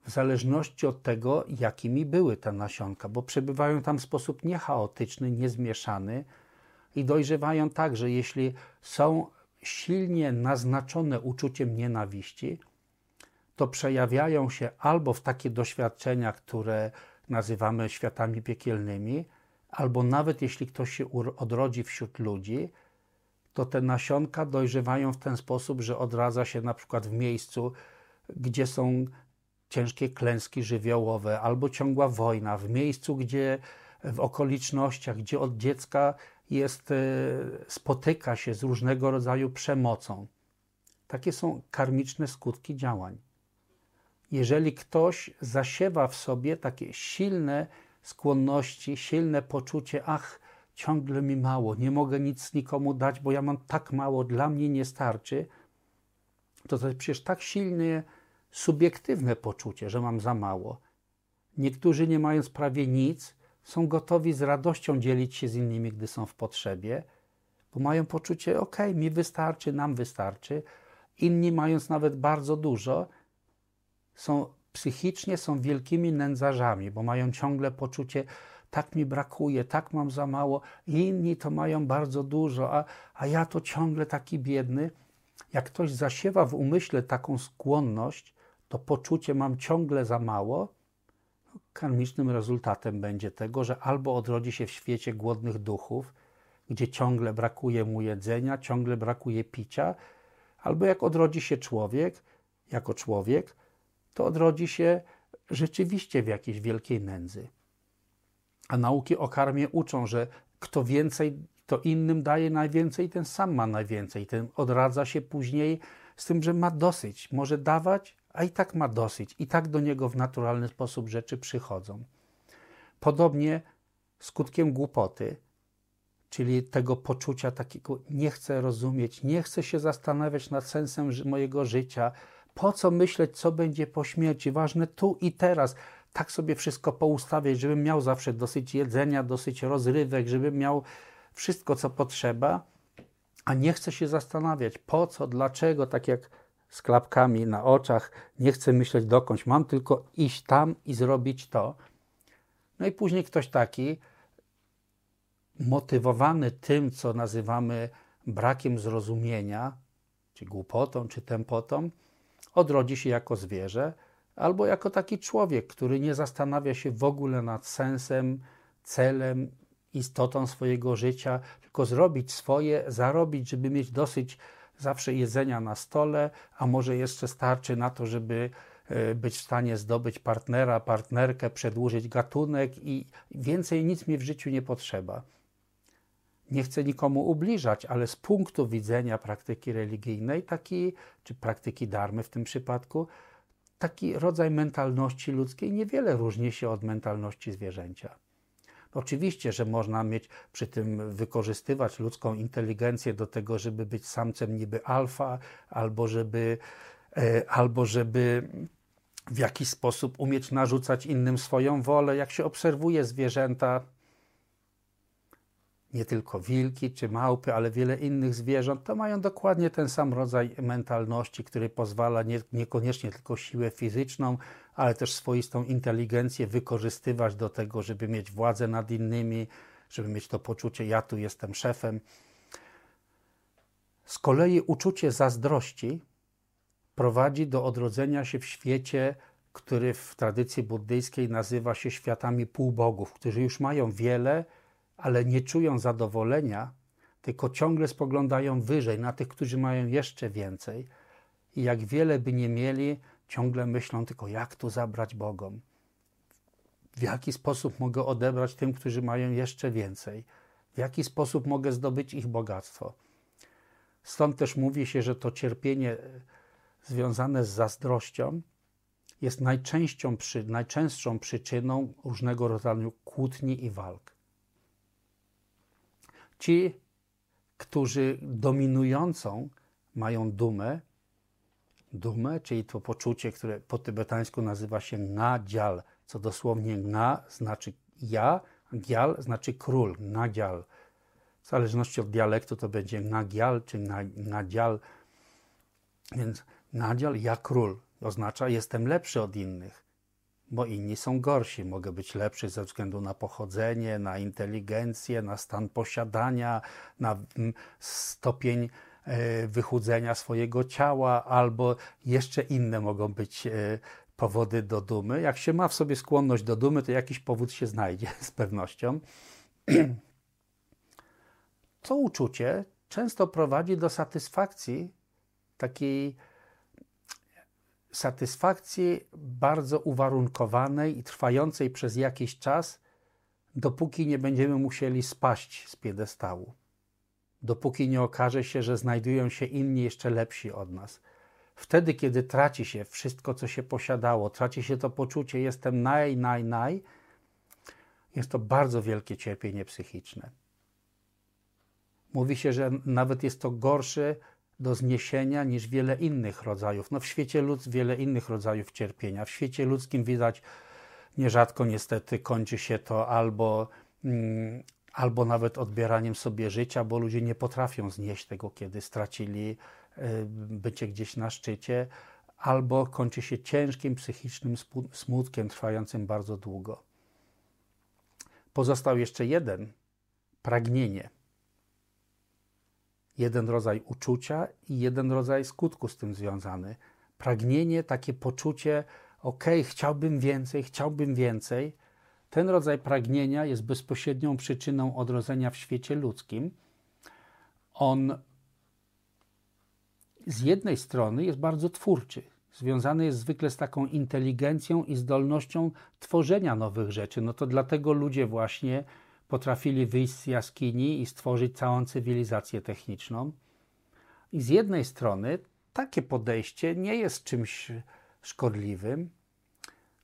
w zależności od tego, jakimi były te nasionka, bo przebywają tam w sposób niechaotyczny, niezmieszany i dojrzewają tak, że jeśli są silnie naznaczone uczuciem nienawiści, to przejawiają się albo w takie doświadczenia, które nazywamy światami piekielnymi, albo nawet jeśli ktoś się odrodzi wśród ludzi, to te nasionka dojrzewają w ten sposób, że odradza się na przykład w miejscu, gdzie są ciężkie klęski żywiołowe albo ciągła wojna, w miejscu, gdzie w okolicznościach, gdzie od dziecka jest, e, spotyka się z różnego rodzaju przemocą. Takie są karmiczne skutki działań. Jeżeli ktoś zasiewa w sobie takie silne skłonności, silne poczucie, ach, ciągle mi mało, nie mogę nic nikomu dać, bo ja mam tak mało, dla mnie nie starczy, to to jest przecież tak silnie subiektywne poczucie, że mam za mało. Niektórzy, nie mając prawie nic, są gotowi z radością dzielić się z innymi, gdy są w potrzebie, bo mają poczucie, ok, mi wystarczy, nam wystarczy. Inni, mając nawet bardzo dużo, są psychicznie są wielkimi nędzarzami, bo mają ciągle poczucie, tak mi brakuje, tak mam za mało. Inni to mają bardzo dużo, a, a ja to ciągle taki biedny. Jak ktoś zasiewa w umyśle taką skłonność, to poczucie mam ciągle za mało, no, karmicznym rezultatem będzie tego, że albo odrodzi się w świecie głodnych duchów, gdzie ciągle brakuje mu jedzenia, ciągle brakuje picia, albo jak odrodzi się człowiek, jako człowiek, to odrodzi się rzeczywiście w jakiejś wielkiej nędzy. A nauki o karmie uczą, że kto więcej, to innym daje najwięcej, ten sam ma najwięcej. Ten odradza się później z tym, że ma dosyć. Może dawać, a i tak ma dosyć. I tak do niego w naturalny sposób rzeczy przychodzą. Podobnie skutkiem głupoty, czyli tego poczucia takiego nie chcę rozumieć, nie chcę się zastanawiać nad sensem mojego życia, po co myśleć, co będzie po śmierci? Ważne tu i teraz. Tak sobie wszystko poustawiać, żebym miał zawsze dosyć jedzenia, dosyć rozrywek, żebym miał wszystko, co potrzeba, a nie chcę się zastanawiać, po co, dlaczego, tak jak z klapkami na oczach, nie chcę myśleć dokądś, mam tylko iść tam i zrobić to. No i później ktoś taki, motywowany tym, co nazywamy brakiem zrozumienia, czy głupotą, czy tempotą, odrodzi się jako zwierzę, albo jako taki człowiek, który nie zastanawia się w ogóle nad sensem, celem, istotą swojego życia, tylko zrobić swoje, zarobić, żeby mieć dosyć zawsze jedzenia na stole, a może jeszcze starczy na to, żeby e, być w stanie zdobyć partnera, partnerkę, przedłużyć gatunek i więcej nic mi w życiu nie potrzeba nie chcę nikomu ubliżać, ale z punktu widzenia praktyki religijnej, taki, czy praktyki darmy w tym przypadku, taki rodzaj mentalności ludzkiej niewiele różni się od mentalności zwierzęcia. Oczywiście, że można mieć przy tym wykorzystywać ludzką inteligencję do tego, żeby być samcem niby alfa, albo żeby, e, albo żeby w jakiś sposób umieć narzucać innym swoją wolę. Jak się obserwuje zwierzęta, nie tylko wilki czy małpy, ale wiele innych zwierząt, to mają dokładnie ten sam rodzaj mentalności, który pozwala nie, niekoniecznie tylko siłę fizyczną, ale też swoistą inteligencję wykorzystywać do tego, żeby mieć władzę nad innymi, żeby mieć to poczucie, ja tu jestem szefem. Z kolei uczucie zazdrości prowadzi do odrodzenia się w świecie który w tradycji buddyjskiej nazywa się światami półbogów, którzy już mają wiele, ale nie czują zadowolenia, tylko ciągle spoglądają wyżej na tych, którzy mają jeszcze więcej. I jak wiele by nie mieli, ciągle myślą tylko, jak tu zabrać Bogom. W jaki sposób mogę odebrać tym, którzy mają jeszcze więcej? W jaki sposób mogę zdobyć ich bogactwo? Stąd też mówi się, że to cierpienie związane z zazdrością jest najczęstszą przyczyną różnego rodzaju kłótni i walk. Ci, którzy dominującą mają dumę, dumę, czyli to poczucie, które po tybetańsku nazywa się nadzial, co dosłownie na znaczy ja, gial znaczy król, nadzial. W zależności od dialektu to będzie nagial czy nadzial. Więc nadzial ja król oznacza jestem lepszy od innych, bo inni są gorsi. Mogę być lepszy ze względu na pochodzenie, na inteligencję, na stan posiadania, na mm, stopień e, wychudzenia swojego ciała, albo jeszcze inne mogą być e, powody do dumy. Jak się ma w sobie skłonność do dumy, to jakiś powód się znajdzie z pewnością. To uczucie często prowadzi do satysfakcji, takiej satysfakcji bardzo uwarunkowanej i trwającej przez jakiś czas, dopóki nie będziemy musieli spaść z piedestału. Dopóki nie okaże się, że znajdują się inni jeszcze lepsi od nas. Wtedy, kiedy traci się wszystko, co się posiadało, traci się to poczucie, jestem naj, naj, naj, jest to bardzo wielkie cierpienie psychiczne. Mówi się, że nawet jest to gorsze do zniesienia niż wiele innych rodzajów. No w świecie ludzkim wiele innych rodzajów cierpienia. W świecie ludzkim widać nierzadko niestety kończy się to albo, mm, albo nawet odbieraniem sobie życia, bo ludzie nie potrafią znieść tego, kiedy stracili y, bycie gdzieś na szczycie, albo kończy się ciężkim psychicznym smutkiem trwającym bardzo długo. Pozostał jeszcze jeden pragnienie jeden rodzaj uczucia i jeden rodzaj skutku z tym związany. Pragnienie, takie poczucie, ok, chciałbym więcej, chciałbym więcej. Ten rodzaj pragnienia jest bezpośrednią przyczyną odrodzenia w świecie ludzkim. On z jednej strony jest bardzo twórczy, związany jest zwykle z taką inteligencją i zdolnością tworzenia nowych rzeczy. No to dlatego ludzie właśnie potrafili wyjść z jaskini i stworzyć całą cywilizację techniczną. I z jednej strony takie podejście nie jest czymś szkodliwym,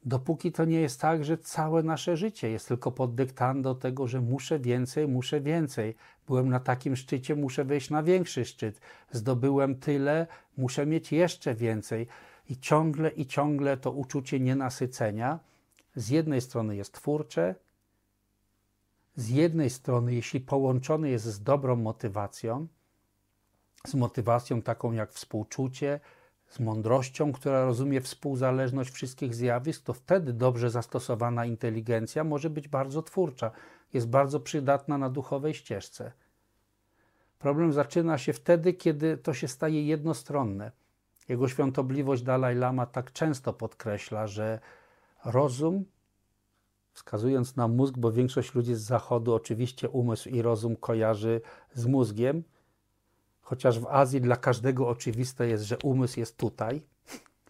dopóki to nie jest tak, że całe nasze życie jest tylko pod dyktando tego, że muszę więcej, muszę więcej. Byłem na takim szczycie, muszę wejść na większy szczyt. Zdobyłem tyle, muszę mieć jeszcze więcej. I ciągle i ciągle to uczucie nienasycenia z jednej strony jest twórcze, z jednej strony, jeśli połączony jest z dobrą motywacją, z motywacją taką jak współczucie, z mądrością, która rozumie współzależność wszystkich zjawisk, to wtedy dobrze zastosowana inteligencja może być bardzo twórcza, jest bardzo przydatna na duchowej ścieżce. Problem zaczyna się wtedy, kiedy to się staje jednostronne. Jego świątobliwość Dalaj Lama tak często podkreśla, że rozum wskazując na mózg, bo większość ludzi z zachodu oczywiście umysł i rozum kojarzy z mózgiem, chociaż w Azji dla każdego oczywiste jest, że umysł jest tutaj.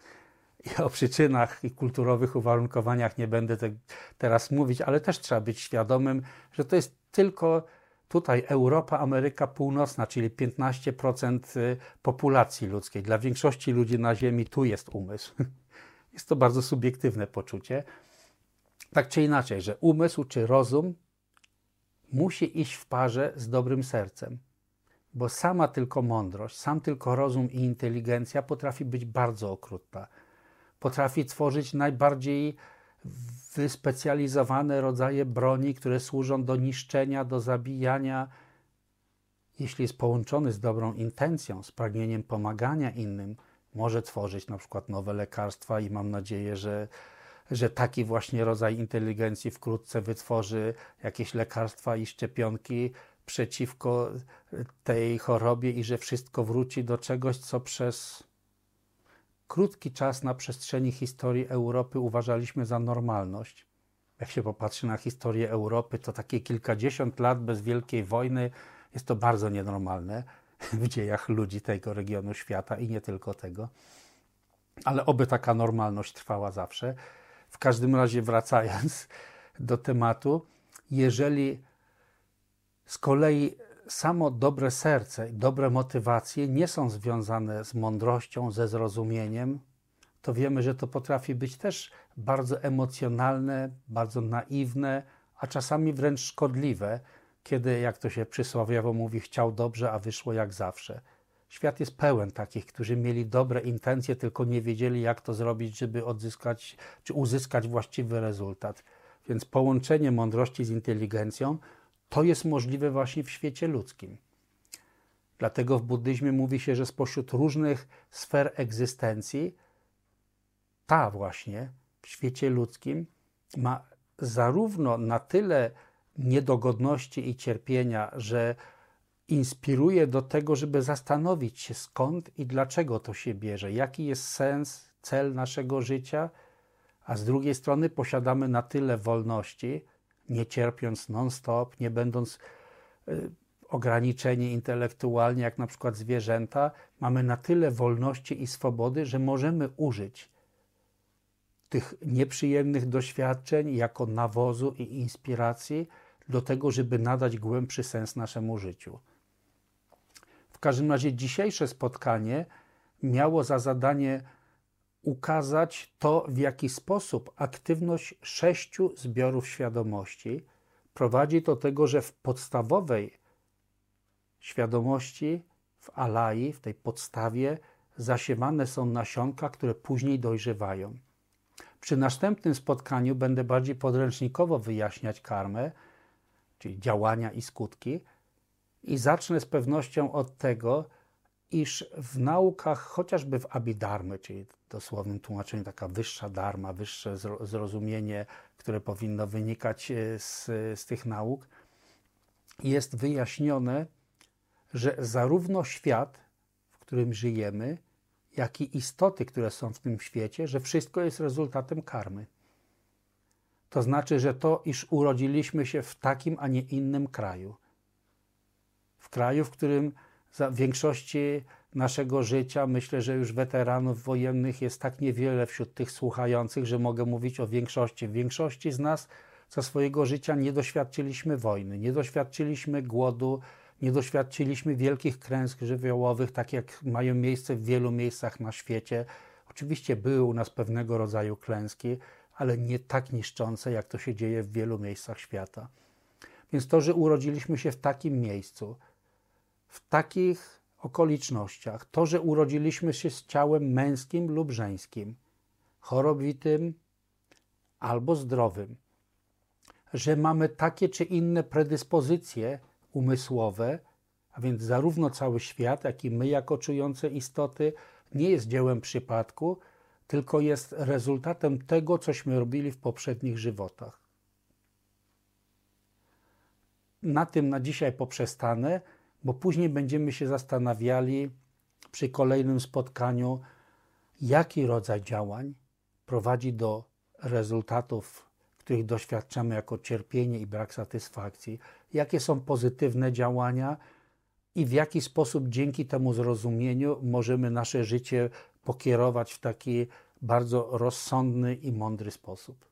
I o przyczynach i kulturowych uwarunkowaniach nie będę te, teraz mówić, ale też trzeba być świadomym, że to jest tylko tutaj Europa, Ameryka Północna, czyli 15% y, populacji ludzkiej. Dla większości ludzi na Ziemi tu jest umysł. Jest to bardzo subiektywne poczucie tak czy inaczej, że umysł czy rozum musi iść w parze z dobrym sercem, bo sama tylko mądrość, sam tylko rozum i inteligencja potrafi być bardzo okrutna. Potrafi tworzyć najbardziej wyspecjalizowane rodzaje broni, które służą do niszczenia, do zabijania. Jeśli jest połączony z dobrą intencją, z pragnieniem pomagania innym, może tworzyć na przykład nowe lekarstwa i mam nadzieję, że że taki właśnie rodzaj inteligencji wkrótce wytworzy jakieś lekarstwa i szczepionki przeciwko tej chorobie i że wszystko wróci do czegoś, co przez krótki czas na przestrzeni historii Europy uważaliśmy za normalność. Jak się popatrzy na historię Europy, to takie kilkadziesiąt lat bez wielkiej wojny jest to bardzo nienormalne w dziejach ludzi tego regionu świata i nie tylko tego. Ale oby taka normalność trwała zawsze. W każdym razie, wracając do tematu, jeżeli z kolei samo dobre serce i dobre motywacje nie są związane z mądrością, ze zrozumieniem, to wiemy, że to potrafi być też bardzo emocjonalne, bardzo naiwne, a czasami wręcz szkodliwe, kiedy, jak to się przysłowiowo mówi, chciał dobrze, a wyszło jak zawsze. Świat jest pełen takich, którzy mieli dobre intencje, tylko nie wiedzieli, jak to zrobić, żeby odzyskać czy uzyskać właściwy rezultat. Więc połączenie mądrości z inteligencją to jest możliwe właśnie w świecie ludzkim. Dlatego w buddyzmie mówi się, że spośród różnych sfer egzystencji, ta właśnie w świecie ludzkim ma zarówno na tyle niedogodności i cierpienia, że inspiruje do tego, żeby zastanowić się skąd i dlaczego to się bierze, jaki jest sens, cel naszego życia, a z drugiej strony posiadamy na tyle wolności, nie cierpiąc non-stop, nie będąc y, ograniczeni intelektualnie, jak na przykład zwierzęta, mamy na tyle wolności i swobody, że możemy użyć tych nieprzyjemnych doświadczeń jako nawozu i inspiracji do tego, żeby nadać głębszy sens naszemu życiu. W każdym razie dzisiejsze spotkanie miało za zadanie ukazać to, w jaki sposób aktywność sześciu zbiorów świadomości prowadzi do tego, że w podstawowej świadomości, w alai, w tej podstawie, zasiewane są nasionka, które później dojrzewają. Przy następnym spotkaniu będę bardziej podręcznikowo wyjaśniać karmę, czyli działania i skutki, i zacznę z pewnością od tego, iż w naukach, chociażby w Abhidharmy, czyli dosłownym tłumaczeniu taka wyższa dharma, wyższe zrozumienie, które powinno wynikać e, z, z tych nauk, jest wyjaśnione, że zarówno świat, w którym żyjemy, jak i istoty, które są w tym świecie, że wszystko jest rezultatem karmy. To znaczy, że to, iż urodziliśmy się w takim, a nie innym kraju. W kraju, w którym za większości naszego życia, myślę, że już weteranów wojennych jest tak niewiele wśród tych słuchających, że mogę mówić o większości. W większości z nas za swojego życia nie doświadczyliśmy wojny, nie doświadczyliśmy głodu, nie doświadczyliśmy wielkich klęsk żywiołowych, tak jak mają miejsce w wielu miejscach na świecie. Oczywiście były u nas pewnego rodzaju klęski, ale nie tak niszczące, jak to się dzieje w wielu miejscach świata. Więc to, że urodziliśmy się w takim miejscu, w takich okolicznościach, to, że urodziliśmy się z ciałem męskim lub żeńskim, chorobitym albo zdrowym, że mamy takie czy inne predyspozycje umysłowe, a więc zarówno cały świat, jak i my, jako czujące istoty, nie jest dziełem przypadku, tylko jest rezultatem tego, cośmy robili w poprzednich żywotach. Na tym na dzisiaj poprzestanę, bo później będziemy się zastanawiali przy kolejnym spotkaniu, jaki rodzaj działań prowadzi do rezultatów, których doświadczamy jako cierpienie i brak satysfakcji, jakie są pozytywne działania i w jaki sposób dzięki temu zrozumieniu możemy nasze życie pokierować w taki bardzo rozsądny i mądry sposób.